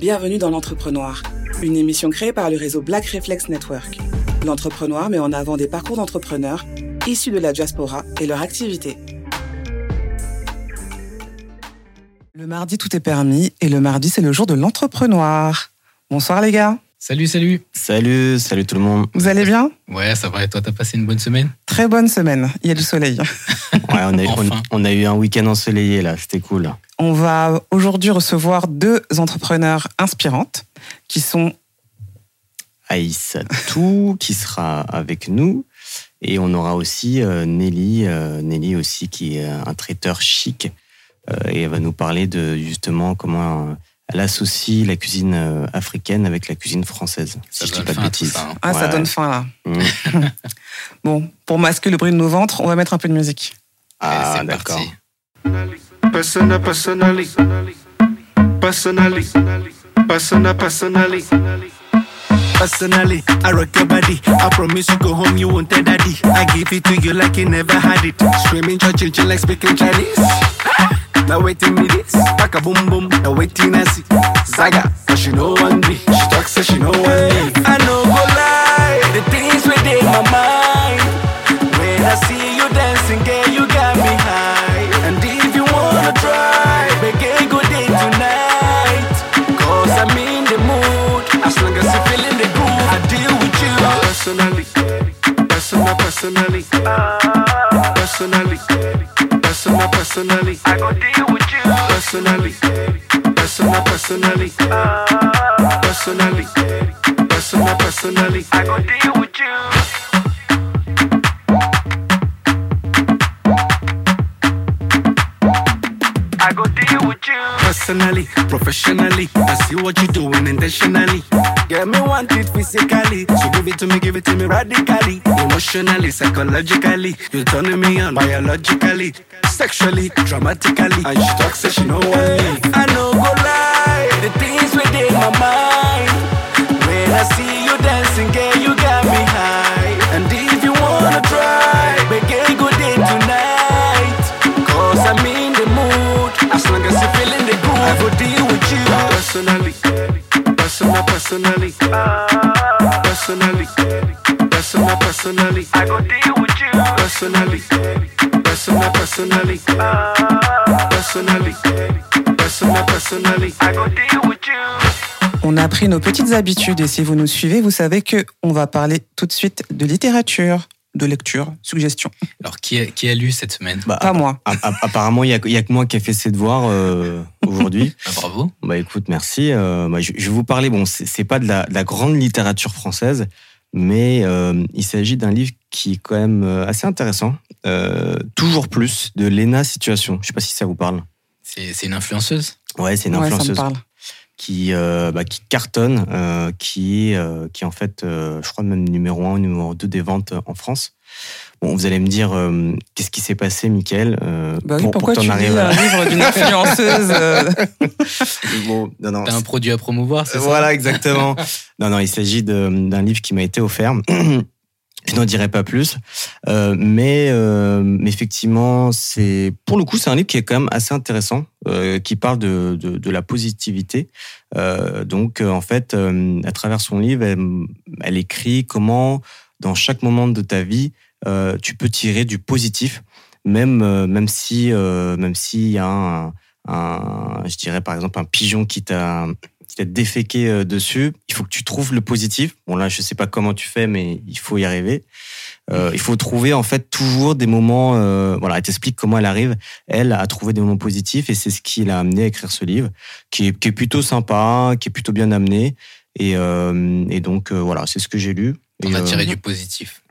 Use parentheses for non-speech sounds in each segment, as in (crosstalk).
Bienvenue dans l'Entrepreneur, une émission créée par le réseau Black Reflex Network. L'Entrepreneur met en avant des parcours d'entrepreneurs issus de la diaspora et leur activité. Le mardi, tout est permis et le mardi, c'est le jour de l'Entrepreneur. Bonsoir les gars. Salut, salut. Salut, salut tout le monde. Vous allez bien? Ouais, ça va. Et toi, t'as passé une bonne semaine? Très bonne semaine. Il y a du soleil. (laughs) Ouais, on a, eu- on- Enfin. on a eu un week-end ensoleillé là, c'était cool. On va aujourd'hui recevoir deux entrepreneurs inspirantes qui sont Aïssa Tou qui sera avec nous. Et on aura aussi euh, Nelly, euh, Nelly aussi qui est un traiteur chic. Euh, et elle va nous parler de justement comment euh, elle associe la cuisine euh, africaine avec la cuisine française. Ça si je dis pas de bêtises. ça, hein. Ah, ça donne faim là. Mmh. (laughs) Bon, pour masquer le bruit de nos ventres, on va mettre un peu de musique. Ah, c'est d'accord. Persona, personally. Personally. Persona, personally. Personally, I rock your body. I promise you go home, you won't tell daddy. I give it to you like you never had it. Screaming, churching, like speaking Chinese. Now waiting me this, back a boom boom. Now waiting I see Zaga, but she know one me. She talks so she know one me. I know go lie, the things within my mind. When I see you dancing, girl, you got me high. And if you wanna try, make a good day tonight. Cause I'm in the mood. As long as you're feeling the groove, I deal with you. Personally, personal, personally. Ah. Personally, personal, personally. I go deal with you. Personally, personal, personally. Uh, personally, personal, personally. I go deal with you. Personally, professionally, I see what you're doing intentionally. Get me want it physically, so give it to me, give it to me radically. Emotionally, psychologically, you're turning me on biologically, sexually, dramatically. And she talks, say she know what me. I know go lie, the things within my mind. When I see you dancing, girl, you personal, personally. Personally, personal, personally. I go deal with you. Personally, personal, personally. Personally, personal, personally. I go deal with you. On a pris nos petites habitudes et si vous nous suivez, vous savez que on va parler tout de suite de littérature, de lecture, suggestion. Alors, qui a, qui a lu cette semaine? Bah, Pas moi. a- a- apparemment, il n'y a, a que moi qui ai fait ses devoirs euh, aujourd'hui. (laughs) Ah, Bravo. Bah écoute, merci. Euh, bah, je, je vais vous parler. Bon, c'est pas de la, de la grande littérature française, mais euh, il s'agit d'un livre qui est quand même assez intéressant. Euh, toujours plus de Lena Situation. Je sais pas si ça vous parle. C'est une influenceuse? Ouais, c'est une Ouais, ça me influenceuse parle. Qui euh, bah, qui cartonne, euh, qui est euh, qui est en fait, euh, je crois même numéro un, ou numéro 2 des ventes en France. Bon, vous allez me dire, euh, qu'est-ce qui s'est passé, Michael euh, Bah oui, pour- pour pourquoi que tu arrives un à- livre d'une influenceuse euh, (laughs) Bon, non, non, T'as un produit à promouvoir, c'est ça? Voilà, exactement. non, non, il s'agit d'un livre qui m'a été offert. (clears throat) Je n'en dirai pas plus, Euh, mais, euh, effectivement, c'est pour le coup, c'est un livre qui est quand même assez intéressant, euh, qui parle de, de, de la positivité. Euh, donc, euh, en fait, euh, à travers son livre, elle, elle écrit comment, dans chaque moment de ta vie, tu peux tirer du positif, même même si même s'il y a un, un, je dirais par exemple un pigeon qui t'a qui t'a déféqué euh, dessus, il faut que tu trouves le positif. Bon là, je sais pas comment tu fais, mais il faut y arriver. Euh, il faut trouver en fait toujours des moments. Euh, voilà, elle t'explique comment elle arrive, elle, à trouver des moments positifs, et c'est ce qui l'a amené à écrire ce livre, qui est, qui est plutôt sympa, qui est plutôt bien amené. Et, euh, et donc voilà, c'est ce que j'ai lu. On a tiré du positif.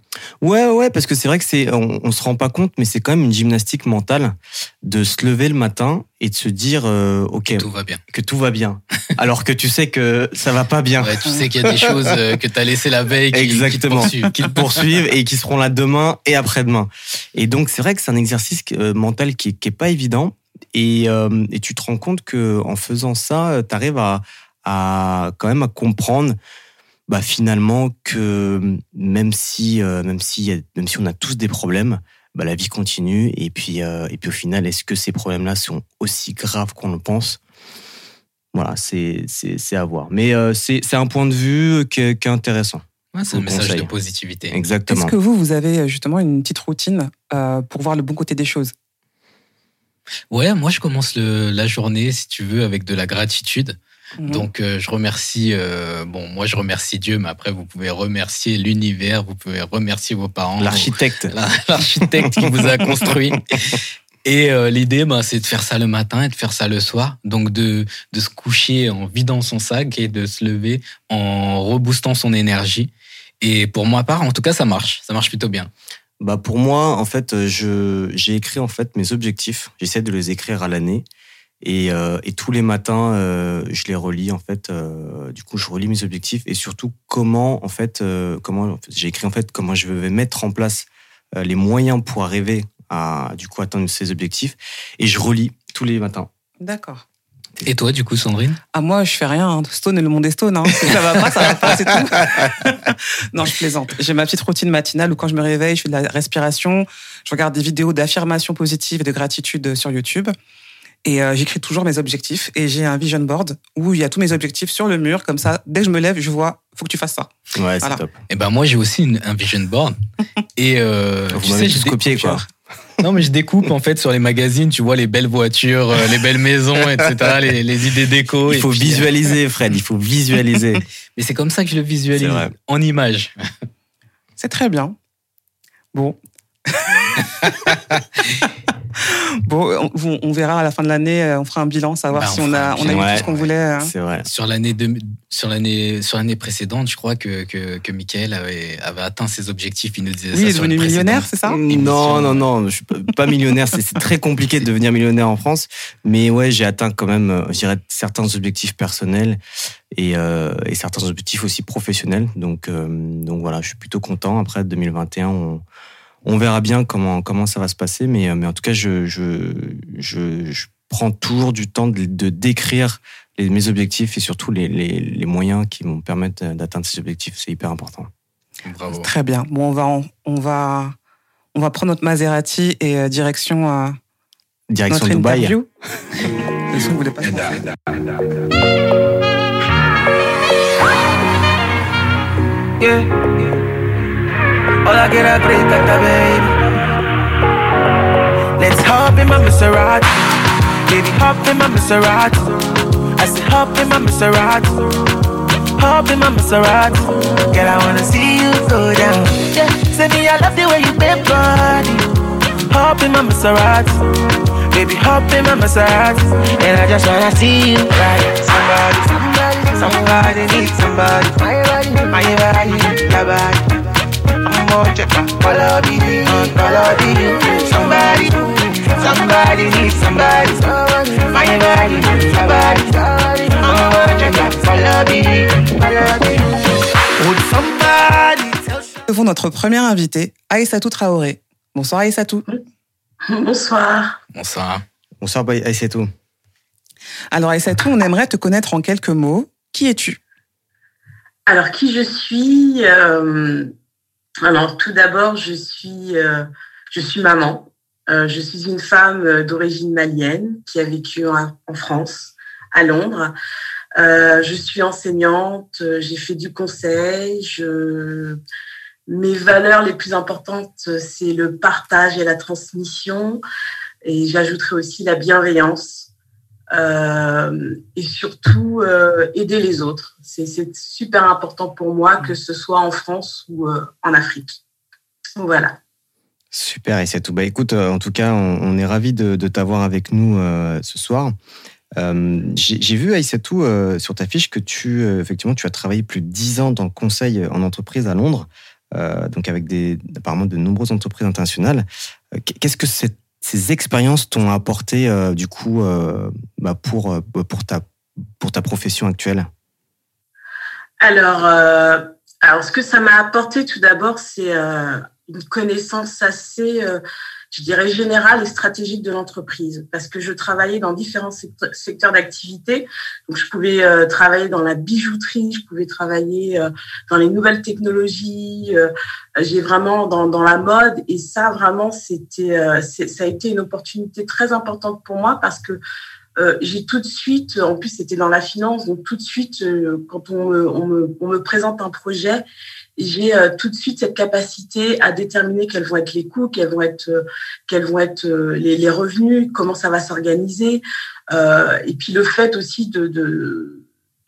Ouais, ouais, parce que c'est vrai que c'est, on, on se rend pas compte, mais c'est quand même une gymnastique mentale de se lever le matin et de se dire, euh, ok, Tout va bien. que tout va bien, (laughs) alors que tu sais que ça va pas bien. Ouais, tu sais qu'il y a des choses euh, que t'as laissées la veille qui, qui te poursuivent. qui te poursuivent et qui seront là demain et après-demain. Et donc c'est vrai que c'est un exercice euh, mental qui, qui est pas évident. Et, euh, et tu te rends compte que en faisant ça, tu arrives à, à quand même à comprendre bah, finalement que même si euh, même si y a- même si on a tous des problèmes, bah, la vie continue et puis euh, et puis au final est-ce que ces problèmes-là sont aussi graves qu'on le pense? Voilà, c'est à voir. Mais c'est un point de vue qui est, intéressant. c'est un message de positivité. Exactement. Est-ce que vous, vous avez justement une petite routine pour voir le bon côté des choses? Ouais, moi je commence la journée, si tu veux, avec de la gratitude. Mhm. Donc euh, je remercie, euh, bon moi je remercie Dieu, mais après vous pouvez remercier l'univers, vous pouvez remercier vos parents, l'architecte, l'architecte qui vous a construit. (laughs) Et euh, l'idée, bah, c'est de faire ça le matin et de faire ça le soir. Donc de, de se coucher en vidant son sac et de se lever en reboostant son énergie. Et pour moi part, en tout cas, ça marche. Ça marche plutôt bien. Bah pour moi, en fait, je j'ai écrit en fait mes objectifs. J'essaie de les écrire à l'année. Et, euh, et, tous les matins, euh, je les relis en fait. Euh, du coup, je relis mes objectifs et surtout comment en fait, euh, comment j'ai écrit en fait comment je vais mettre en place euh, les moyens pour arriver à du coup atteindre ces objectifs. Et je relis tous les matins. D'accord. Et toi, du coup, Sandrine? Ah moi, je fais rien. Hein. Stone et le monde est stone. Hein. ça va pas, ça va pas, c'est tout. (laughs) non, je plaisante. J'ai ma petite routine matinale où quand je me réveille, je fais de la respiration, je regarde des vidéos d'affirmation positive et de gratitude sur YouTube. Et euh, j'écris toujours mes objectifs. Et j'ai un vision board où il y a tous mes objectifs sur le mur. Comme ça, dès que je me lève, je vois, faut que tu fasses ça. Ouais, c'est top. Et eh ben moi, j'ai aussi un vision board. (laughs) et euh, Vous tu sais, juste copié, quoi. (laughs) Non, mais je découpe en fait sur les magazines, tu vois les belles voitures, euh, les belles maisons, etc., les, les idées déco. Il faut visualiser, Fred, il faut visualiser. (laughs) mais c'est comme ça que je le visualise, en image. C'est très bien. Bon. Bon, on, verra à la fin de l'année, euh, on fera un bilan, savoir bah, si on a, on a eu tout ce qu'on voulait. Hein. C'est vrai. Sur l'année sur l'année, sur l'année précédente, je crois que que, que Michael avait, avait atteint ses objectifs. Il nous disait oui, il est devenu millionnaire, c'est ça Non, non, non, je suis pas millionnaire. C'est très compliqué de devenir millionnaire en France, mais ouais, j'ai atteint quand même, euh, je dirais, certains objectifs personnels et, euh, et certains objectifs aussi professionnels. Donc, donc voilà, je suis plutôt content. Après 2021, on on verra bien comment, comment ça va se passer, mais, euh, mais en tout cas, je, je, je, prends toujours du temps de, décrire mes objectifs et surtout les, les, les moyens qui vont permettre d'atteindre ces objectifs. C'est hyper important. Bravo. Très bien. Bon, on va, on, va, on va prendre notre Maserati et euh, direction à direction notre Dubaï. interview. (laughs) vous voulez pas yeah. Hola, get a break at the baby. Let's hop in my Maserati. Baby, hop in my Maserati. I said, hop in my Maserati. Hop in my Maserati. Girl, I wanna see you go down. Yeah, say me, I love the way you bend body. Hop in my Maserati. Baby, hop in my Maserati. And I just wanna see you ride. Somebody, somebody, somebody needs somebody. My body, my body, your body. Somebody, somebody. notre première invitée, Aïssatou Traoré. Bonsoir Aïssatou. Bonsoir. Bonsoir. Bonsoir Aïssatou. Alors Aïssatou, on aimerait te connaître en quelques mots. Qui es-tu Alors qui je suis euh, alors, tout d'abord, je suis, euh, je suis maman. Euh, je suis une femme euh, d'origine malienne qui a vécu en, France, à Londres. je suis enseignante, j'ai fait du conseil. Mes valeurs les plus importantes, c'est le partage et la transmission. Et j'ajouterai aussi la bienveillance. Euh, et surtout euh, aider les autres. C'est super important pour moi, que ce soit en France ou euh, en Afrique. Voilà. Super, et. Bah, écoute, en tout cas, on, est ravis de, t'avoir avec nous ce soir. J'ai vu, Aïssatou, sur ta fiche que tu, effectivement, tu as travaillé plus de 10 ans dans le conseil en entreprise à Londres, donc avec apparemment de nombreuses entreprises internationales. Qu'est-ce que c'est ces expériences t'ont apporté euh, du coup euh, bah, pour, euh, pour, ta, pour ta profession actuelle? Alors, alors, ce que ça m'a apporté tout d'abord, c'est une connaissance assez je dirais, générale et stratégique de l'entreprise, parce que je travaillais dans différents secteurs d'activité. Donc, je pouvais euh, travailler dans la bijouterie, je pouvais travailler euh, dans les nouvelles technologies. Euh, j'ai vraiment dans, dans la mode, et ça, vraiment, c'était, ça a été une opportunité très importante pour moi parce que euh, j'ai tout de suite, en plus c'était dans la finance, donc tout de suite, euh, quand on me, présente un projet, j'ai euh, tout de suite cette capacité à déterminer quels vont être les coûts, quels vont être, les, revenus, comment ça va s'organiser, et puis le fait aussi de,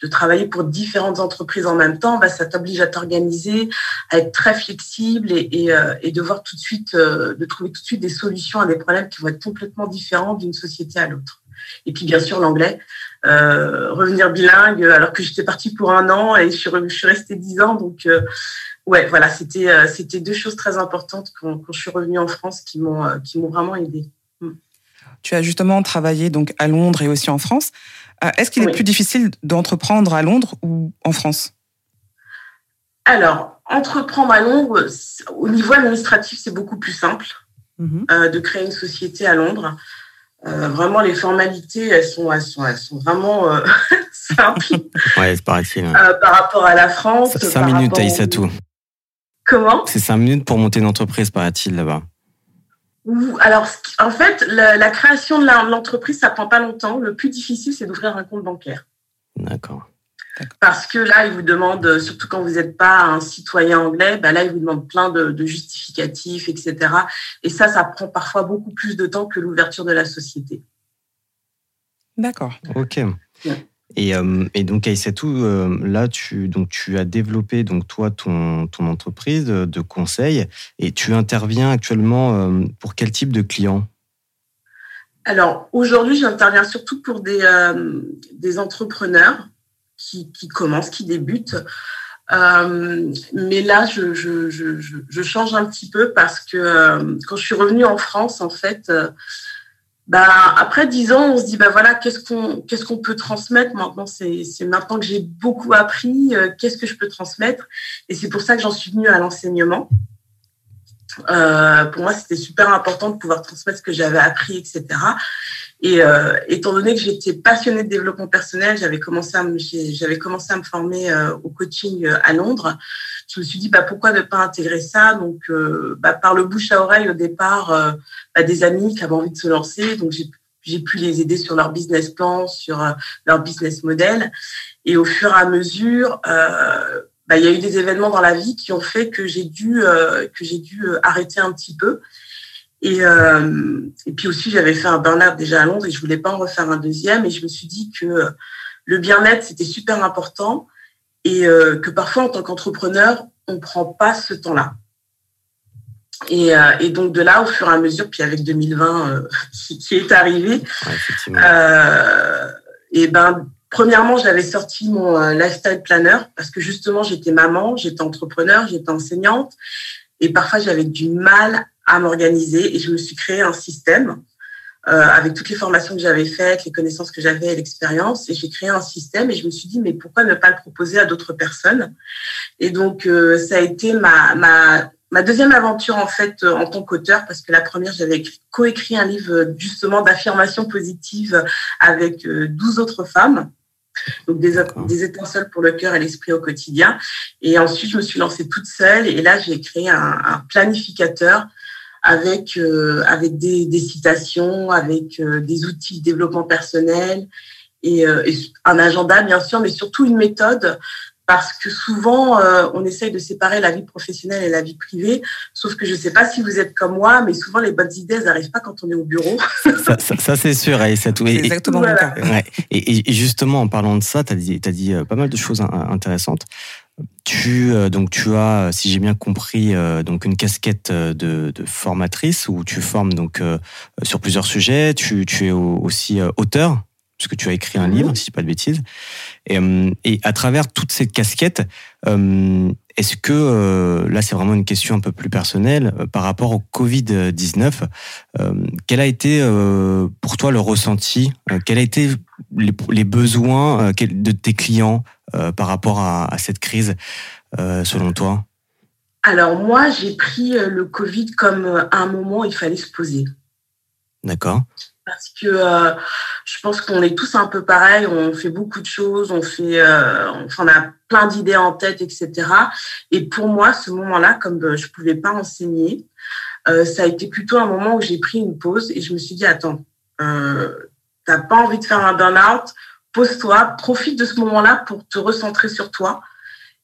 travailler pour différentes entreprises en même temps, bah, ça t'oblige à t'organiser, à être très flexible et, et, et, de voir tout de suite, de trouver tout de suite des solutions à des problèmes qui vont être complètement différents d'une société à l'autre. Et puis bien sûr l'anglais. Euh, revenir bilingue alors que j'étais partie pour un an et je suis, je suis restée dix ans. Donc euh, ouais, voilà, c'était euh, c'était deux choses très importantes quand, quand, je suis revenue en France qui m'ont euh, qui m'ont vraiment aidée. Mm. Tu as justement travaillé donc à Londres et aussi en France. Est-ce qu'il est plus difficile d'entreprendre à Londres ou en France? Alors, entreprendre à Londres, au niveau administratif, c'est beaucoup plus simple mm -hmm. de créer une société à Londres. Euh, vraiment, les formalités, elles sont, elles sont, elles sont vraiment euh, (laughs) simples. ouais, c'est paraît-il. Ouais. Euh, par rapport à la France. Cinq minutes, Aïssa, tout. Comment? C'est cinq minutes pour monter une entreprise, paraît-il, là-bas. Alors, en fait, la, la création de l'entreprise, ça prend pas longtemps. Le plus difficile, c'est d'ouvrir un compte bancaire. D'accord. Parce que là, ils vous demandent, surtout quand vous n'êtes pas un citoyen anglais, bah là, ils vous demandent plein de, de, justificatifs, etc. Et ça, ça prend parfois beaucoup plus de temps que l'ouverture de la société. D'accord. Ok. Ouais. Et, euh, et, donc, Aïssatou, euh, là, tu, donc, tu as développé donc, toi, ton, ton entreprise de, de conseil et tu interviens actuellement euh, pour quel type de clients? Alors, aujourd'hui, j'interviens surtout pour des, euh, des entrepreneurs qui, commence, qui débute. Euh, mais là, je, change un petit peu parce que euh, quand je suis revenue en France, en fait, euh, bah, après dix ans, on se dit, bah voilà, qu'est-ce qu'on qu'est-ce qu'on peut transmettre? Maintenant C'est maintenant que j'ai beaucoup appris, qu'est-ce que je peux transmettre? Et c'est pour ça que j'en suis venue à l'enseignement. Euh, pour moi, c'était super important de pouvoir transmettre ce que j'avais appris, etc. Et euh, étant donné que j'étais passionnée de développement personnel, j'avais commencé à me, j'avais commencé à me former euh, au coaching euh, à Londres. Je me suis dit bah pourquoi ne pas intégrer ça? Donc euh, bah, par le bouche à oreille au départ, bah, des amis qui avaient envie de se lancer, donc j'ai pu les aider sur leur business plan, sur leur business model. Et au fur et à mesure, euh, bah, il y a eu des événements dans la vie qui ont fait que j'ai dû euh, que j'ai dû arrêter un petit peu. Et, euh, et puis aussi, j'avais fait un burn-out déjà à Londres et je voulais pas en refaire un deuxième. Et je me suis dit que le bien-être, c'était super important et euh, que parfois, en tant qu'entrepreneur, on prend pas ce temps-là. Et, euh, et, donc de là, au fur et à mesure, puis avec 2020 euh, (laughs) qui, qui, est arrivé, ouais, et ben premièrement, j'avais sorti mon lifestyle planner parce que justement, j'étais maman, j'étais entrepreneur, j'étais enseignante, et parfois j'avais du mal à m'organiser et je me suis créé un système euh, avec toutes les formations que j'avais faites, les connaissances que j'avais l'expérience. Et j'ai créé un système et je me suis dit, mais pourquoi ne pas le proposer à d'autres personnes? Et donc, euh, ça a été ma, ma, ma deuxième aventure, en fait, en tant qu'auteur, parce que la première, j'avais coécrit un livre justement d'affirmation positive avec 12 autres femmes. Donc des, des étincelles pour le cœur et l'esprit au quotidien. Et ensuite, je me suis lancée toute seule et là, j'ai créé un, un planificateur avec euh, avec des, des, citations, avec euh, des outils de développement personnel et, euh, et, un agenda bien sûr, mais surtout une méthode parce que souvent euh, on essaye de séparer la vie professionnelle et la vie privée. Sauf que je ne sais pas si vous êtes comme moi, mais souvent les bonnes idées n'arrivent pas quand on est au bureau. (laughs) ça, ça, ça c'est sûr, ça tout. exactement voilà. le cas. Ouais. Et, et, justement en parlant de ça, tu as dit, as dit pas mal de choses intéressantes. Tu euh, donc tu as, si j'ai bien compris, euh, donc une casquette de, de, formatrice où tu formes donc euh, sur plusieurs sujets. Tu, tu es aussi auteur puisque tu as écrit un livre, si je dis pas de bêtises. Et, et, à travers toute cette casquette, est-ce que là c'est vraiment une question un peu plus personnelle par rapport au Covid 19 Quel a été pour toi le ressenti Quels a été les, les besoins de tes clients euh, par rapport à, à cette crise, euh, selon toi? Alors moi, j'ai pris euh, le Covid comme un moment où il fallait se poser. D'accord. Parce que euh, je pense qu'on est tous un peu pareil, on fait beaucoup de choses, on fait, euh, a plein d'idées en tête, etc. Et pour moi, ce moment-là, comme je pouvais pas enseigner, euh, ça a été plutôt un moment où j'ai pris une pause et je me suis dit attends, t'as pas envie de faire un burn-out, pose-toi, profite de ce moment-là pour te recentrer sur toi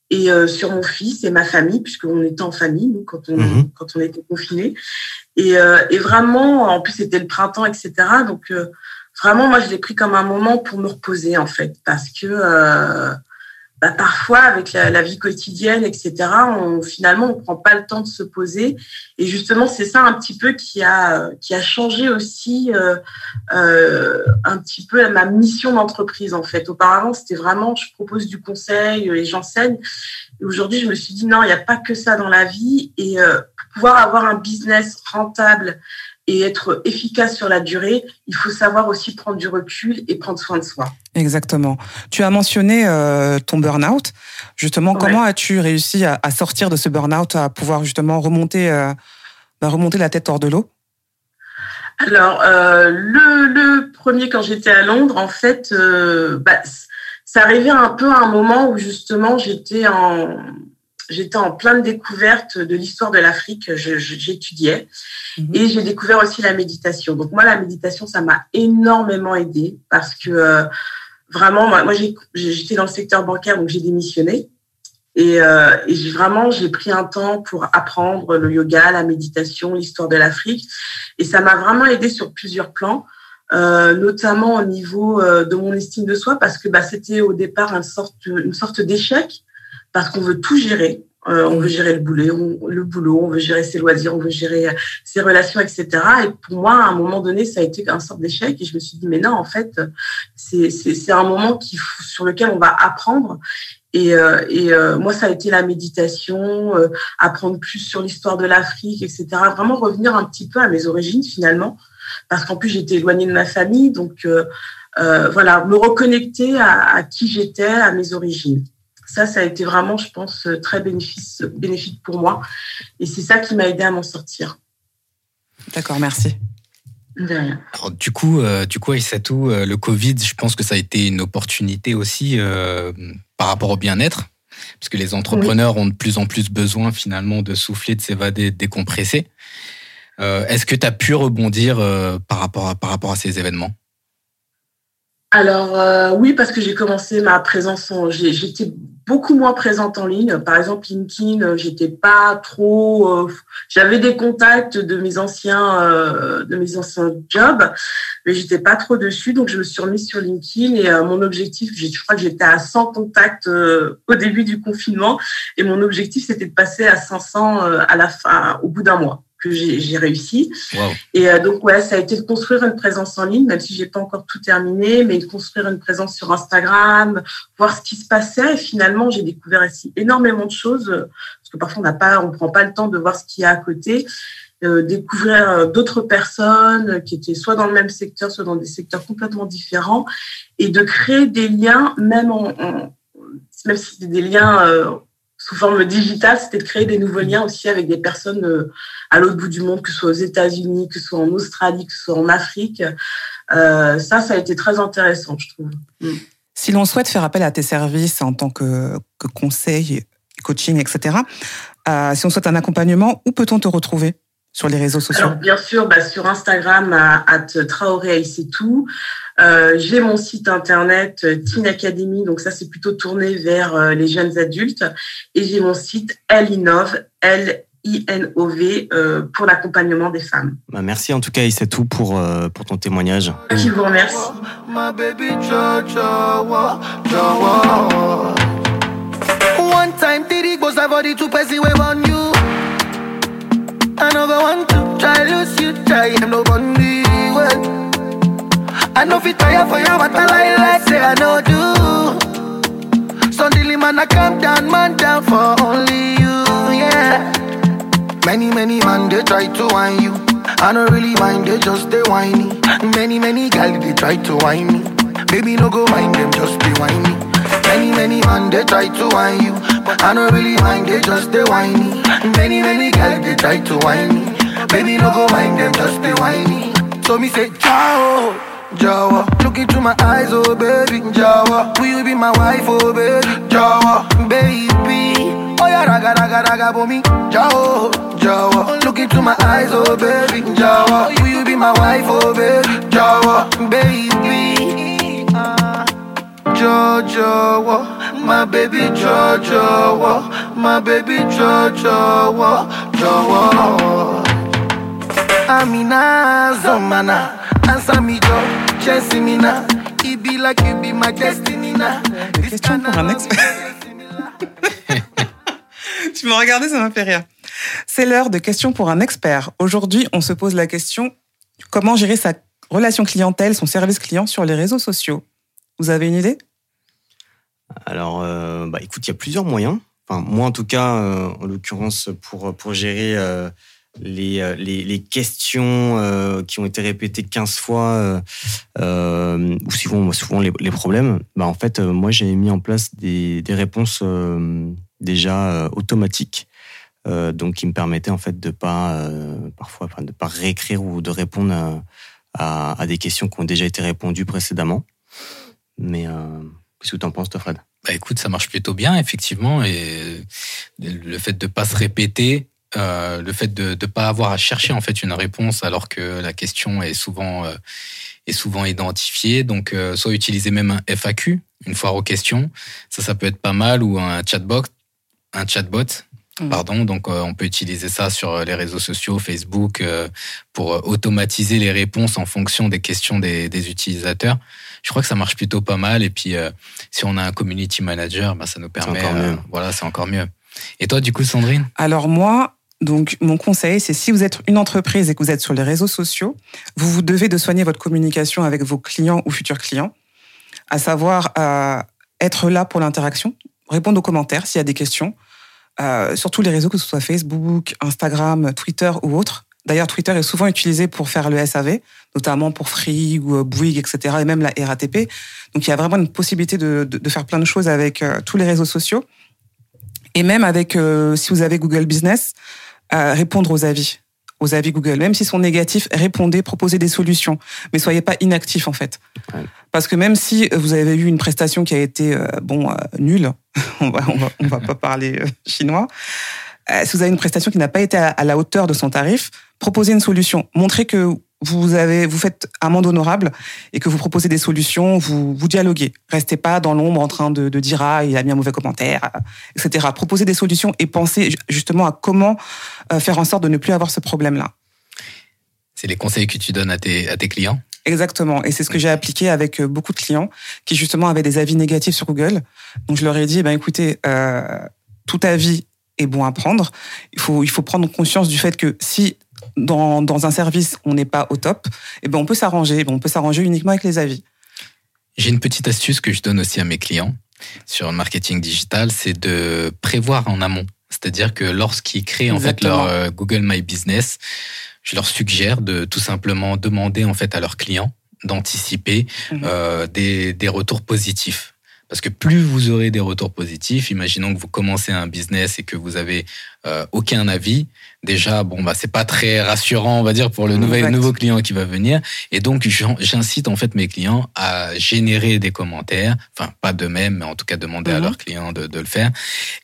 et euh, sur mon fils et ma famille, puisqu'on était en famille, nous, quand on, mhm. quand on était confinés. Et, euh, et, vraiment, en plus, c'était le printemps, etc. Donc, euh, vraiment, moi, je l'ai pris comme un moment pour me reposer, en fait, parce que bah, parfois, avec la, vie quotidienne, etc., on, finalement, on prend pas le temps de se poser. Et justement, c'est ça un petit peu qui a, qui a changé aussi euh, euh, un petit peu ma mission d'entreprise, en fait. Auparavant, c'était vraiment, je propose du conseil et j'enseigne. Aujourd'hui, je me suis dit, non, il n'y a pas que ça dans la vie. Et euh, pour pouvoir avoir un business rentable et être efficace sur la durée, il faut savoir aussi prendre du recul et prendre soin de soi. Exactement. Tu as mentionné euh, ton burn-out. Justement, comment as-tu réussi à, sortir de ce burn-out, à pouvoir justement remonter, euh, bah, remonter la tête hors de l'eau? Alors, euh, le, premier, quand j'étais à Londres, en fait, bah, ça arrivait un peu à un moment où justement j'étais en j'étais en pleine découverte de l'histoire de l'Afrique. J'étudiais mhm. et j'ai découvert aussi la méditation. Donc moi, la méditation, ça m'a énormément aidé parce que euh, vraiment, moi, j'étais dans le secteur bancaire, donc j'ai démissionné. Et, euh, et vraiment, j'ai pris un temps pour apprendre le yoga, la méditation, l'histoire de l'Afrique. Et ça m'a vraiment aidé sur plusieurs plans. Euh, notamment au niveau euh, de mon estime de soi, parce que bah, c'était au départ une sorte, une sorte d'échec parce qu'on veut tout gérer. Euh, on veut gérer le boulot, on, veut gérer ses loisirs, on veut gérer euh, ses relations, etc. Et pour moi, à un moment donné, ça a été un sort d'échec. Et je me suis dit, mais non, en fait, c'est un moment qui, sur lequel on va apprendre. Et, euh, et moi, ça a été la méditation, apprendre plus sur l'histoire de l'Afrique, etc. Vraiment revenir un petit peu à mes origines finalement, parce qu'en plus j'étais éloignée de ma famille, donc voilà, me reconnecter à qui j'étais, à mes origines ça, ça a été vraiment, je pense, très bénéfice, bénéfique pour moi. Et c'est ça qui m'a aidé à m'en sortir. D'accord, merci. Alors, du coup, euh, du coup, Aïssatou, euh, le Covid, je pense que ça a été une opportunité aussi euh, par rapport au bien-être, parce que les entrepreneurs ont de plus en plus besoin finalement de souffler, de s'évader, de décompresser. Est-ce que tu as pu rebondir par, rapport à, par rapport à ces événements? Alors oui, parce que j'ai commencé ma présence, j'étais beaucoup moins présente en ligne. Par exemple, LinkedIn, euh, j'étais pas trop. Euh, j'avais des contacts de mes anciens, euh, de mes anciens jobs, mais j'étais pas trop dessus. Donc, je me suis remise sur LinkedIn et mon objectif, je crois que j'étais à 100 contacts au début du confinement et mon objectif, c'était de passer à 500 à la fin, au bout d'un mois que j'ai réussi. Et euh, donc, ouais, ça a été de construire une présence en ligne, même si j'ai pas encore tout terminé, mais de construire une présence sur Instagram, voir ce qui se passait. Et finalement, j'ai découvert ici énormément de choses, parce que parfois, on n'a pas, on prend pas le temps de voir ce qu'il y a à côté. Euh, découvrir euh, d'autres personnes qui étaient soit dans le même secteur, soit dans des secteurs complètement différents, et de créer des liens, même en, même si c'était des liens sous forme digitale, c'était de créer des nouveaux liens aussi avec des personnes euh, à l'autre bout du monde, que ce soit aux États-Unis, que ce soit en Australie, que ce soit en Afrique. Euh, ça, ça a été très intéressant, je trouve. Mm. Si l'on souhaite faire appel à tes services en tant que, conseil, coaching, etc., euh, si on souhaite un accompagnement, où peut-on te retrouver? Sur les réseaux sociaux? Bien sûr, bah, sur Instagram, à, Traoré c'est tout. Euh, j'ai mon site internet euh, Teen Academy, donc ça c'est plutôt tourné vers euh, les jeunes adultes. Et j'ai mon site Linov, L INOV pour l'accompagnement des femmes. Bah, merci en tout cas, c'est tout pour, pour ton témoignage. Je vous remercie. One time, Never want to try lose you, try I'm no bundy well. I know fit tire for you, but I like like say I know do. Suddenly man I come down, man down for only you, yeah. Many many man they try to whine you. I don't really mind, they just they whiny. Many many gal they try to whine me. Baby no go mind them, just be whiny. Many, many man, they try to whine you. But I don't really mind, they just they whiny. Many, many girls, they try to whine me. Baby, no go mind them, just they whiny. So me say, ciao. Jawa, look into my eyes, oh baby, Jawa, will you be my wife, oh baby, Jawa, baby, oh yeah, raga, raga, raga, for me, Jawa, Jawa. Look into my eyes, oh baby, Jawa. Will you be my wife, oh baby, Jawa, baby. Jojo, my baby Jojo, my baby Jojo, Jojo. Amina Zomana, answer me Jo, me now. It be like you be my destiny now. Pour un expert. (laughs) tu m'as regardé, ça m'a fait rire. C'est l'heure de questions pour un expert. Aujourd'hui, on se pose la question comment gérer sa relation clientèle, son service client sur les réseaux sociaux? Vous avez une idée? Alors, euh, bah, écoute, il y a plusieurs moyens. Enfin, moi, en tout cas, euh, en l'occurrence, pour, pour gérer euh, les, les, questions qui ont été répétées 15 fois, ou souvent, souvent les, problèmes, bah, en fait, moi, j'ai mis en place des, des réponses déjà automatiques. donc, qui me permettaient en fait de pas parfois de pas réécrire ou de répondre à, à, des questions qui ont déjà été répondues précédemment. Mais Qu'est-ce que tu en penses, toi, Fred? Bah, Écoute, ça marche plutôt bien, effectivement. Et le fait de ne pas se répéter, euh, le fait de ne pas avoir à chercher en fait une réponse alors que la question est souvent, euh, est souvent identifiée. Donc, euh, soit utiliser même un FAQ, une foire aux questions. Ça, ça peut être pas mal, ou un chatbot. Un chatbot. Mmh. Pardon, donc on peut utiliser ça sur les réseaux sociaux, Facebook, pour automatiser les réponses en fonction des questions des, des utilisateurs je crois que ça marche plutôt pas mal. Et puis, euh, si on a un community manager, bah, ça nous permet. Euh, voilà, c'est encore mieux. Et toi, du coup, Sandrine? Alors moi, donc mon conseil, c'est si vous êtes une entreprise et que vous êtes sur les réseaux sociaux, vous vous devez de soigner votre communication avec vos clients ou futurs clients, à savoir euh, être là pour l'interaction, répondre aux commentaires s'il y a des questions, euh, sur tous les réseaux, que ce soit Facebook, Instagram, Twitter ou autres. D'ailleurs, Twitter est souvent utilisé pour faire le SAV, notamment pour Free ou euh, Bouygues, etc., et même la RATP. Donc, il y a vraiment une possibilité de, de, de faire plein de choses avec euh, tous les réseaux sociaux. Et même avec, euh, si vous avez Google Business, répondre aux avis, aux avis Google. Même s'ils sont négatifs, répondez, proposez des solutions. Mais soyez pas inactifs, en fait. Ouais. Parce que même si vous avez eu une prestation qui a été, euh, bon, nulle, (laughs) on va, on va, on va pas parler chinois, si vous avez une prestation qui n'a pas été à la hauteur de son tarif, proposez une solution. Montrez que vous avez, vous faites un monde honorable et que vous proposez des solutions, vous, vous dialoguez. Restez pas dans l'ombre en train de, de, dire ah il a mis un mauvais commentaire, etc. Proposez des solutions et pensez justement à comment faire en sorte de ne plus avoir ce problème-là. C'est les conseils que tu donnes à tes, à tes clients? Exactement. Et c'est ce que j'ai appliqué avec beaucoup de clients qui justement avaient des avis négatifs sur Google. Donc je leur ai dit, ben écoutez, euh, tout avis est bon à prendre. Il faut, il faut prendre conscience du fait que si dans, dans un service on n'est pas au top, eh ben on peut s'arranger. On peut s'arranger uniquement avec les avis. J'ai une petite astuce que je donne aussi à mes clients sur le marketing digital, c'est de prévoir en amont. C'est-à-dire que lorsqu'ils créent en fait leur euh, Google My Business, je leur suggère de tout simplement demander en fait à leurs clients d'anticiper mmh. euh, des, des retours positifs. Parce que plus vous aurez des retours positifs, imaginons que vous commencez un business et que vous avez euh, aucun avis, déjà bon bah c'est pas très rassurant on va dire pour le nouvel, nouveau client qui va venir. Et donc j'incite en fait mes clients à générer des commentaires, enfin pas de même, mais en tout cas demander à leurs clients de, de, le faire,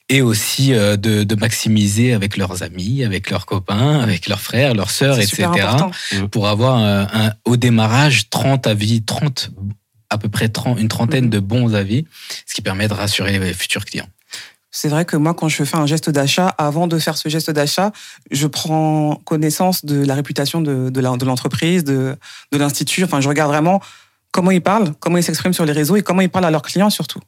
et aussi euh, de, de, maximiser avec leurs amis, avec leurs copains, avec leurs frères, leurs sœurs, etc. Pour avoir un, un, au démarrage 30 avis, 30 à peu près 30, une trentaine de bons avis, ce qui permet de rassurer les futurs clients. C'est vrai que moi, quand je fais un geste d'achat, avant de faire ce geste d'achat, je prends connaissance de la réputation de, de l'entreprise, de, de l'institut. Enfin, je regarde vraiment comment ils parlent, comment ils s'expriment sur les réseaux et comment ils parlent à leurs clients surtout.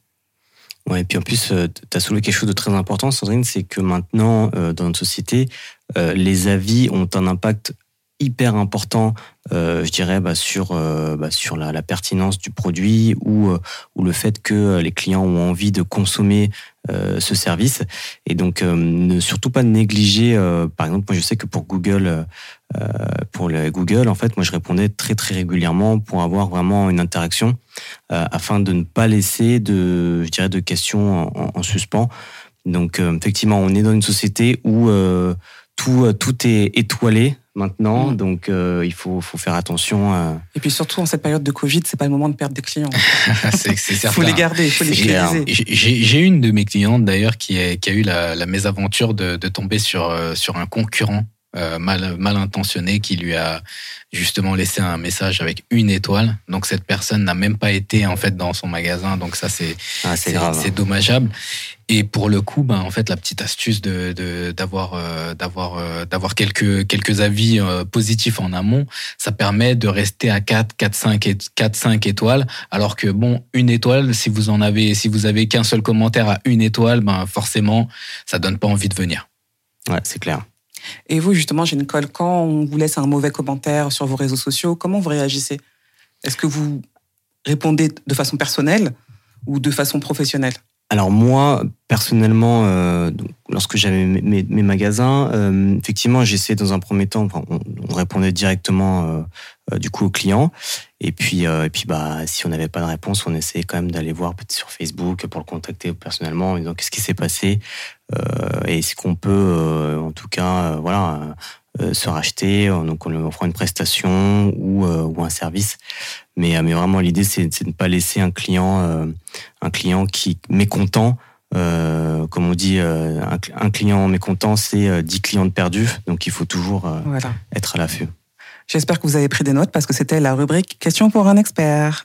Ouais, et puis en plus, euh, tu as soulevé quelque chose de très important, Sandrine, c'est que maintenant, euh, dans notre société, euh, les avis ont un impact hyper important, euh, je dirais, bah, sur euh, bah, sur la, pertinence du produit ou euh, ou le fait que les clients ont envie de consommer euh, ce service et donc euh, ne surtout pas négliger. Euh, par exemple, moi je sais que pour Google, pour le Google, en fait, moi je répondais très très régulièrement pour avoir vraiment une interaction afin de ne pas laisser de, je dirais, de questions en, en suspens. Donc effectivement, on est dans une société où tout tout est étoilé maintenant, Mm. donc euh, il faut, faut faire attention. à- Et puis surtout, en cette période de Covid, c'est pas le moment de perdre des clients. (laughs) c'est c'est Il certain. faut les garder, il faut les fidéliser. J'ai- J'ai j'ai une de mes clientes d'ailleurs qui, est- qui a eu la, la mésaventure de, de tomber sur, euh, sur un concurrent euh, mal, mal intentionné qui lui a justement laissé un message avec une étoile. Donc cette personne n'a même pas été en fait dans son magasin. Donc ça c'est Ah, c'est dommageable. Et pour le coup, ben en fait la petite astuce de euh, d'avoir euh, d'avoir quelques quelques avis positifs en amont, ça permet de rester à 4 4 5 et 4 5 étoiles alors que bon, une étoile si vous en avez si vous avez qu'un seul commentaire à une étoile, ben forcément, ça donne pas envie de venir. Ouais, c'est clair. Et vous, justement, j'ai. Quand on vous laisse un mauvais commentaire sur vos réseaux sociaux, comment vous réagissez? Est-ce que vous répondez de façon personnelle ou de façon professionnelle? Alors moi, personnellement, euh, lorsque j'avais mes, mes- magasins, euh, effectivement, j'essayais dans un premier temps, on, on répondait directement euh, euh, du coup aux clients, et puis, euh, et puis bah, si on n'avait pas de réponse, on essayait quand même d'aller voir peut-être sur Facebook pour le contacter personnellement, en disant qu'est-ce qui s'est passé, et est-ce qu'on peut, en tout cas, voilà. Euh, se racheter, euh, donc on lui offre une prestation ou, euh, ou un service. Mais, euh, mais vraiment, l'idée, c'est de ne pas laisser un client, euh, un client qui mécontent. Euh, comme on dit, euh, un, cl- un client mécontent, c'est euh, 10 clients de perdus. Donc il faut toujours euh, Voilà. être à l'affût. J'espère que vous avez pris des notes parce que c'était la rubrique Question pour un expert.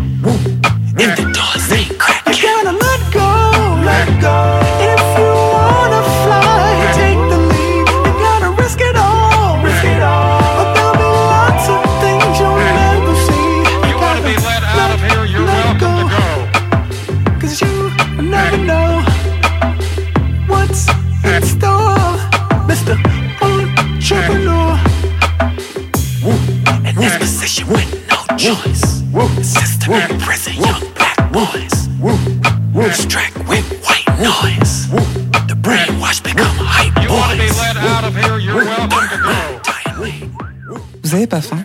choice. System in prison, young black boys. Distract with white noise. The brainwash become hype You want to be boys. let out of here, you're welcome to go. Vous avez pas faim?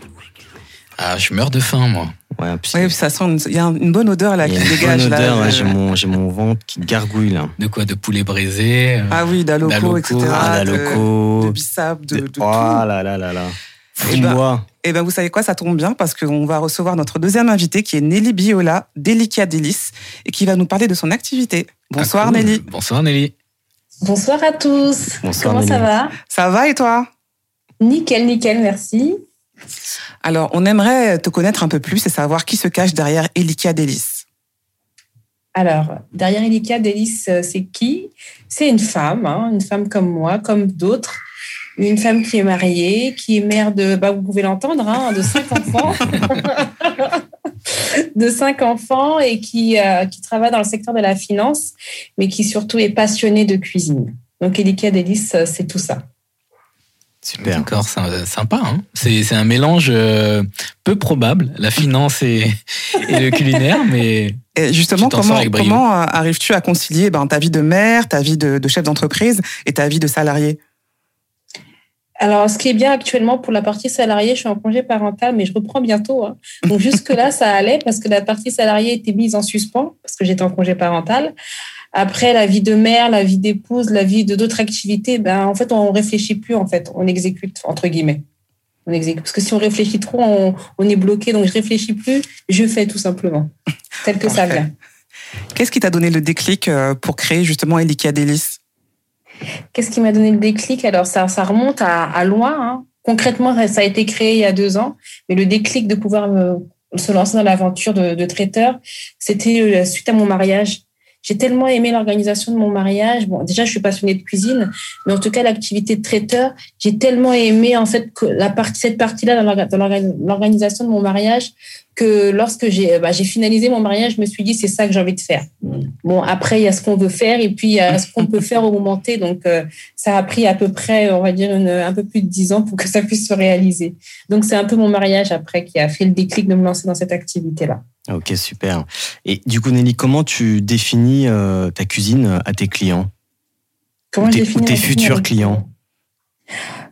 Ah, je meurs de faim moi. Ouais, puis Oui, ça sent. une- Il y a une bonne odeur là il y qui a une dégage bonne là. odeur, ouais, Euh, j'ai mon, j'ai mon ventre qui gargouille là. De quoi De poulet braisé. euh, Ah oui, d'aloco, etc. Ah, de- d'aloco. De, bissap, de, de oh tout. là là là là. Eh ben, Dis-moi. Eh ben, vous savez quoi, ça tombe bien parce qu'on va recevoir notre deuxième invité qui est Nelly Biola, Delicia Délice, et qui va nous parler de son activité. Bonsoir ah, cool. Nelly. Bonsoir Nelly. Bonsoir à tous. Bonsoir, Comment ça va? Ça va et toi? Nickel, nickel, merci. Alors, on aimerait te connaître un peu plus et savoir qui se cache derrière Elikia Délice. Alors, derrière Elika Délice, euh, c'est qui? C'est une femme, hein, une femme comme moi, comme d'autres. Une femme qui est mariée, qui est mère de, bah, vous pouvez l'entendre, hein, de cinq (laughs) enfants. (laughs) de cinq enfants et qui, euh, qui travaille dans le secteur de la finance, mais qui surtout est passionnée de cuisine. Donc, Elika Délice, euh, c'est tout ça. Super. D'accord, c'est un- sympa. Hein c'est c'est un mélange euh, peu probable, la finance et, et le culinaire, (laughs) mais Et justement, comment, euh, arrives-tu à concilier ben, ta vie de mère, ta vie de, de chef d'entreprise et ta vie de salarié? Alors, ce qui est bien actuellement pour la partie salariée, je suis en congé parental, mais je reprends bientôt. hein. Donc, jusque-là, (laughs) ça allait parce que la partie salariée était mise en suspens parce que j'étais en congé parental. Après, la vie de mère, la vie d'épouse, la vie de d'autres activités, ben, en fait, on réfléchit plus, en fait. On exécute, entre guillemets. On exécute. Parce que si on réfléchit trop, on, on est bloqué. Donc, je réfléchis plus, je fais tout simplement. Tel que ça vient. Qu'est-ce qui t'a donné le déclic euh, pour créer justement Elikia Délice Qu'est-ce qui m'a donné le déclic? Alors, ça, remonte à, loin. hein. Concrètement, ça a été créé il y a deux ans. Mais le déclic de pouvoir me- se lancer dans l'aventure de, traiteur, c'était euh, suite à mon mariage. J'ai tellement aimé l'organisation de mon mariage. Bon, déjà, je suis passionnée de cuisine, mais en tout cas, l'activité de traiteur, j'ai tellement aimé en fait cette partie-là dans l'orga- dans l'orga- l'organisation de mon mariage que lorsque j'ai bah, j'ai finalisé mon mariage, je me suis dit c'est ça que j'ai envie de faire. Bon, après il y a ce qu'on veut faire et puis il y a ce qu'on peut faire au moment T. Donc euh, ça a pris à peu près, on va dire une, un peu plus de dix ans pour que ça puisse se réaliser. Donc c'est un peu mon mariage après qui a fait le déclic de me lancer dans cette activité-là. Ok, super. Et du coup, Nelly, comment tu définis euh, ta cuisine à tes clients? Comment Ou tes, ou tes futurs clients?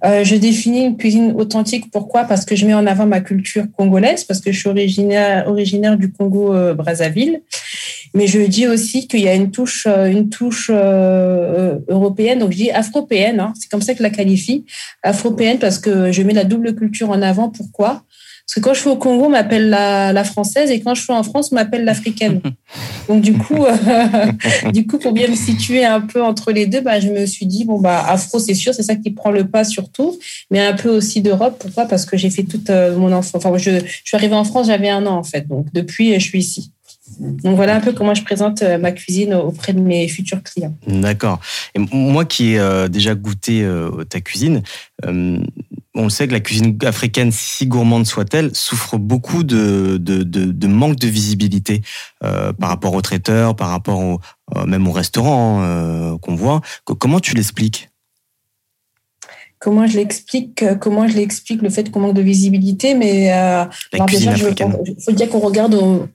Euh, je définis une cuisine authentique. Pourquoi? Parce que je mets en avant ma culture congolaise, parce que je suis originaire, originaire du Congo euh, Brazzaville. Mais je dis aussi qu'il y a une touche, euh, une touche européenne. Donc je dis afropéenne. Hein, c'est comme ça que je la qualifie, afropéenne, parce que je mets la double culture en avant. Pourquoi? Parce que quand je suis au Congo, on m'appelle la, la française, et quand je suis en France, on m'appelle l'africaine. (laughs) Donc du coup, euh, (laughs) du coup, pour bien me situer un peu entre les deux, bah, je me suis dit bon bah afro, c'est sûr, c'est ça qui prend le pas surtout, mais un peu aussi d'Europe. Pourquoi? Parce que j'ai fait toute euh, mon enfance. Enfin, je, je suis arrivée en France, j'avais un an en fait. Donc depuis, je suis ici. Donc voilà un peu comment je présente euh, ma cuisine auprès de mes futurs clients. D'accord. Et moi qui ai déjà goûté ta cuisine, on le sait que la cuisine africaine, si gourmande soit-elle, souffre beaucoup de, de, de, de manque de visibilité euh, par rapport aux traiteurs, par rapport au, euh, même aux restaurants euh, qu'on voit. Co- comment tu l'expliques? Comment je l'explique Comment je l'explique le fait qu'on manque de visibilité Mais La cuisine déjà, africaine. il faut dire qu'on regarde au-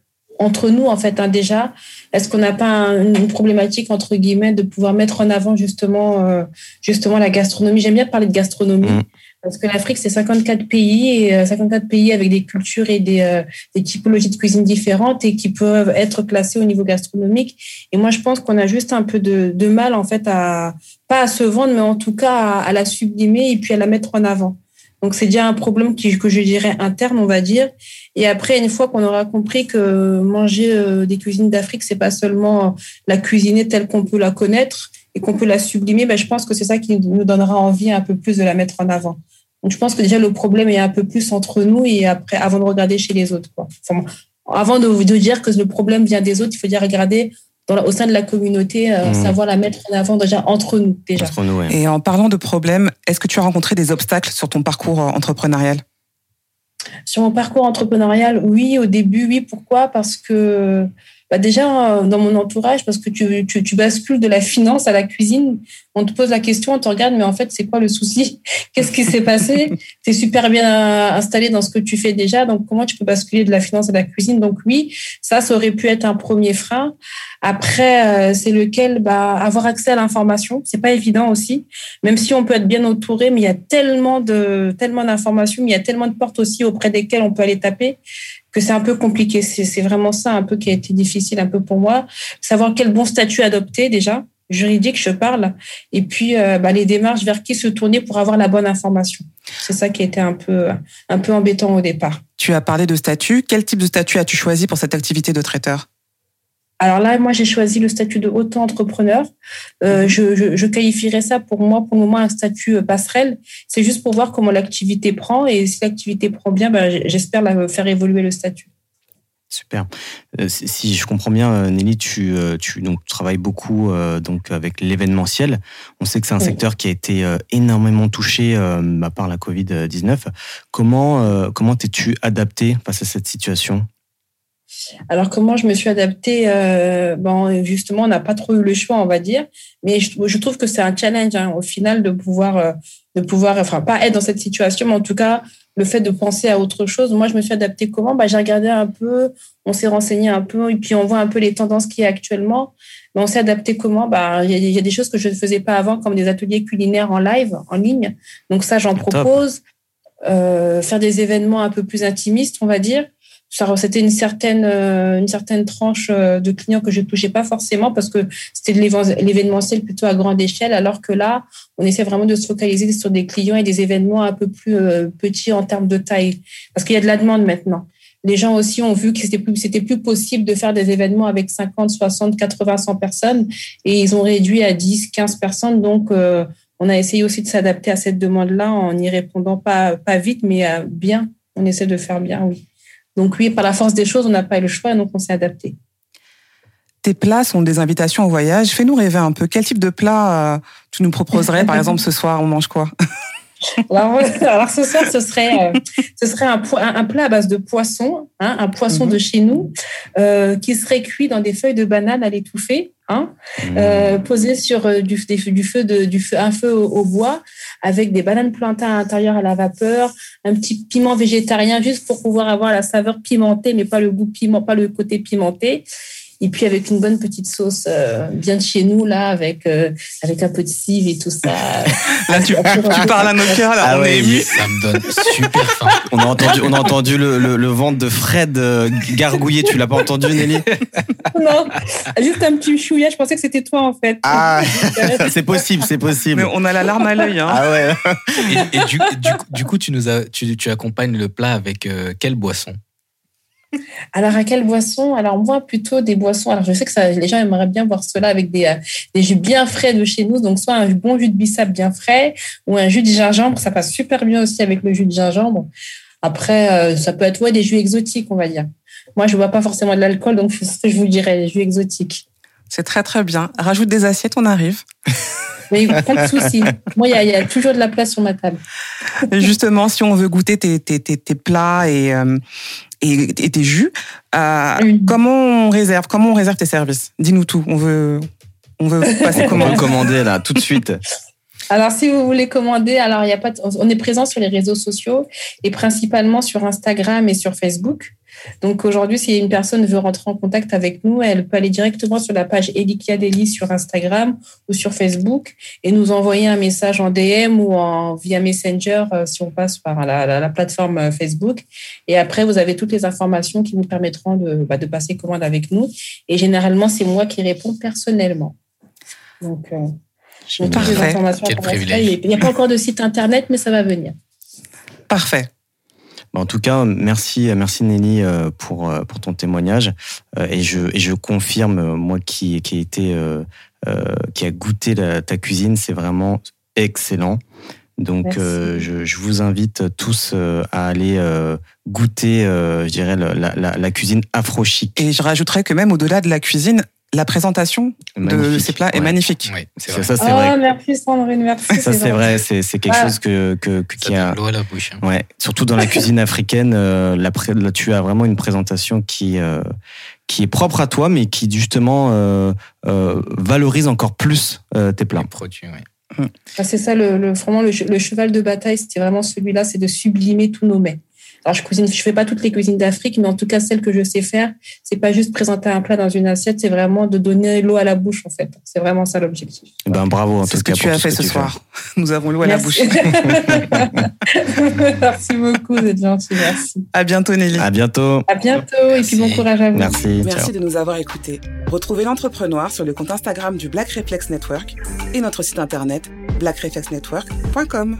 entre nous en fait hein, déjà. Est-ce qu'on n'a pas un- une problématique entre guillemets de pouvoir mettre en avant justement euh, justement la gastronomie? J'aime bien parler de gastronomie. Mm. Parce que l'Afrique, c'est 54 pays, et euh, 54 pays avec des cultures et des, euh, des typologies de cuisine différentes et qui peuvent être classées au niveau gastronomique. Et moi, je pense qu'on a juste un peu de, de mal, en fait, à, pas à se vendre, mais en tout cas à, à la sublimer et puis à la mettre en avant. Donc, c'est déjà un problème qui, que je dirais interne, on va dire. Et après, une fois qu'on aura compris que manger euh, des cuisines d'Afrique, c'est pas seulement la cuisiner telle qu'on peut la connaître et qu'on peut la sublimer, ben, je pense que c'est ça qui nous donnera envie un peu plus de la mettre en avant. Donc, je pense que déjà, le problème est un peu plus entre nous et après, avant de regarder chez les autres. Quoi. Enfin, avant de, de dire que le problème vient des autres, il faut déjà regarder dans la- au sein de la communauté, euh, Mhm. savoir la mettre en avant déjà entre nous. Déjà. entre nous ouais. Et en parlant de problèmes, est-ce que tu as rencontré des obstacles sur ton parcours euh, entrepreneurial? Sur mon parcours entrepreneurial, oui, au début, oui. Pourquoi? Parce que bah déjà, euh, dans mon entourage, parce que tu, tu, tu bascules de la finance à la cuisine, on te pose la question, on te regarde, mais en fait, c'est quoi le souci? (laughs) Qu'est-ce qui s'est passé? (laughs) Tu es super bien euh, installé dans ce que tu fais déjà, donc comment tu peux basculer de la finance à la cuisine? Donc oui, ça, ça aurait pu être un premier frein. Après, euh, c'est lequel? Bah, Avoir accès à l'information, c'est pas évident aussi, même si on peut être bien entouré, mais il y a tellement de tellement d'informations, mais il y a tellement de portes aussi auprès desquelles on peut aller taper que c'est un peu compliqué. C'est vraiment ça un peu qui a été difficile un peu pour moi. Savoir quel bon statut adopter déjà, juridique, je parle, et puis euh, bah, les démarches vers qui se tourner pour avoir la bonne information. C'est ça qui a été un peu, un peu embêtant au départ. Tu as parlé de statut. Quel type de statut as-tu choisi pour cette activité de traiteur? Alors là, moi, j'ai choisi le statut de auto-entrepreneur. Euh, je, je, je qualifierais ça pour moi, pour le moment, un statut euh, passerelle. C'est juste pour voir comment l'activité prend. Et si l'activité prend bien, ben, j'espère la faire évoluer le statut. Super. Euh, si je comprends bien, Nelly, tu, tu donc, travailles beaucoup euh, donc, avec l'événementiel. On sait que c'est un Oui. secteur qui a été énormément touché bah, par la Covid-19. Comment euh, comment t'es-tu adapté face à cette situation? Alors, comment je me suis adaptée euh, bon, Justement, on n'a pas trop eu le choix, on va dire. Mais je, je trouve que c'est un challenge, hein, au final, de pouvoir, euh, de pouvoir, enfin, pas être dans cette situation, mais en tout cas, le fait de penser à autre chose. Moi, je me suis adaptée comment? Bah, J'ai regardé un peu, on s'est renseigné un peu, et puis on voit un peu les tendances qu'il y a actuellement. Mais on s'est adapté comment? Bah, Il y, a- il y a des choses que je ne faisais pas avant, comme des ateliers culinaires en live, en ligne. Donc ça, j'en Ah, propose. Euh, faire des événements un peu plus intimistes, on va dire. Ça, C'était une certaine, euh, une certaine tranche euh, de clients que je touchais pas forcément parce que c'était l'événementiel plutôt à grande échelle, alors que là, on essaie vraiment de se focaliser sur des clients et des événements un peu plus euh, petits en termes de taille. Parce qu'il y a de la demande maintenant. Les gens aussi ont vu que c'était plus, c'était plus possible de faire des événements avec 50, 60, 80, 100 personnes et ils ont réduit à 10, 15 personnes. Donc, on a essayé aussi de s'adapter à cette demande-là en y répondant pas, pas vite, mais bien. On essaie de faire bien, oui. Donc oui, par la force des choses, on n'a pas eu le choix, donc on s'est adapté. Tes plats sont des invitations au voyage. Fais-nous rêver un peu. Quel type de plat euh, tu nous proposerais (laughs) Par exemple, ce soir, on mange quoi? (laughs) Alors, alors ce soir, ce serait, euh, ce serait un, plat à base de poisson, hein, un poisson Mhm. de chez nous, euh, qui serait cuit dans des feuilles de banane à l'étouffer, hein, euh, posé sur euh, du, feu de du feu, un feu au, au bois, avec des bananes plantains à l'intérieur à la vapeur, un petit piment végétarien juste pour pouvoir avoir la saveur pimentée, mais pas le goût piment, pas le côté pimenté. Et puis avec une bonne petite sauce euh, bien de chez nous, là, avec, euh, avec un peu de cive et tout ça. Là, tu, tu parles à nos cœurs, là, Ah on ouais. Ça me donne super faim. On a entendu, on a entendu le, le, le ventre de Fred euh, gargouiller. Tu l'as pas entendu, Nelly? (laughs) Non, juste un petit chouïa, je pensais que c'était toi, en fait. Ah, (laughs) c'est possible, c'est possible. Mais on a la larme à l'œil. Hein. Ah ouais. Et, et du, du coup, tu nous as, tu, tu accompagnes le plat avec euh, quelle boisson? Alors, à quelle boisson? Alors, moi, plutôt des boissons. Alors, je sais que les gens aimeraient bien voir cela avec des, euh, des jus bien frais de chez nous. Donc, soit un bon jus de bissap bien frais ou un jus de gingembre. Ça passe super bien aussi avec le jus de gingembre. Après, euh, ça peut être des jus exotiques, on va dire. Moi, je ne bois pas forcément de l'alcool, donc je vous dirais les jus exotiques. C'est très très bien. Rajoute des assiettes, on arrive. (laughs) Mais pas de souci. Moi, il y, a- il y a toujours de la place sur ma table. Et justement, si on veut goûter tes, tes, tes, tes plats et, euh, et, et tes jus, euh, comment on réserve Comment on réserve tes services? Dis-nous tout. On veut, on veut passer On comment peut commander là, tout de suite. (laughs) Alors, si vous voulez commander, alors il y a pas, de- on est présent sur les réseaux sociaux et principalement sur Instagram et sur Facebook. Donc aujourd'hui, si une personne veut rentrer en contact avec nous, elle peut aller directement sur la page Elikia Deli sur Instagram ou sur Facebook et nous envoyer un message en DM ou en via Messenger euh, si on passe par la, la- la plateforme euh, Facebook. Et après, vous avez toutes les informations qui vous permettront de, bah, de passer commande avec nous. Et généralement, c'est moi qui réponds personnellement. Donc, euh, donc, toutes les informations. Il n'y a pas encore de site internet, mais ça va venir. Parfait. Bon, En tout cas, merci, merci Nelly euh, pour euh, pour ton témoignage Euh, et je et je confirme moi qui qui a été euh, euh, qui a goûté la- ta cuisine, c'est vraiment excellent. Donc euh, je, je vous invite tous euh, à aller euh, goûter, euh, je dirais la, la, la- la cuisine afro chic. Et je rajouterais que même au-delà de la cuisine, la présentation de ces plats est magnifique. Oui, c'est vrai. ça, c'est oh, vrai. merci Sandrine, merci. Ça c'est vrai, c'est c'est quelque chose que que, que- Ça qui a l'eau à la bouche. hein. Ouais, surtout dans la (laughs) cuisine africaine, euh, la pré- là, tu as vraiment une présentation qui euh, qui est propre à toi, mais qui justement euh, euh, valorise encore plus euh, tes plats. Les produits, oui. Ah, C'est ça, le, le- vraiment, le, che- le cheval de bataille, c'était vraiment celui-là, c'est de sublimer tous nos mets. Alors, je cuisine, je fais pas toutes les cuisines d'Afrique, mais en tout cas, celles que je sais faire, c'est pas juste présenter un plat dans une assiette, c'est vraiment de donner l'eau à la bouche, en fait. C'est vraiment ça l'objectif. Eh Ben bravo en C'est tout ce que cas tu pour as fait que ce tu soir. (laughs) Nous avons l'eau à la bouche. (laughs) Merci. beaucoup, vous êtes gentil, merci. À bientôt Nelly. À bientôt. À bientôt, et puis bon courage à vous. Merci. Merci ciao. de nous avoir écoutés. Retrouvez l'entrepreneur sur le compte Instagram du Black Reflex Network et notre site internet blackreflexnetwork.com.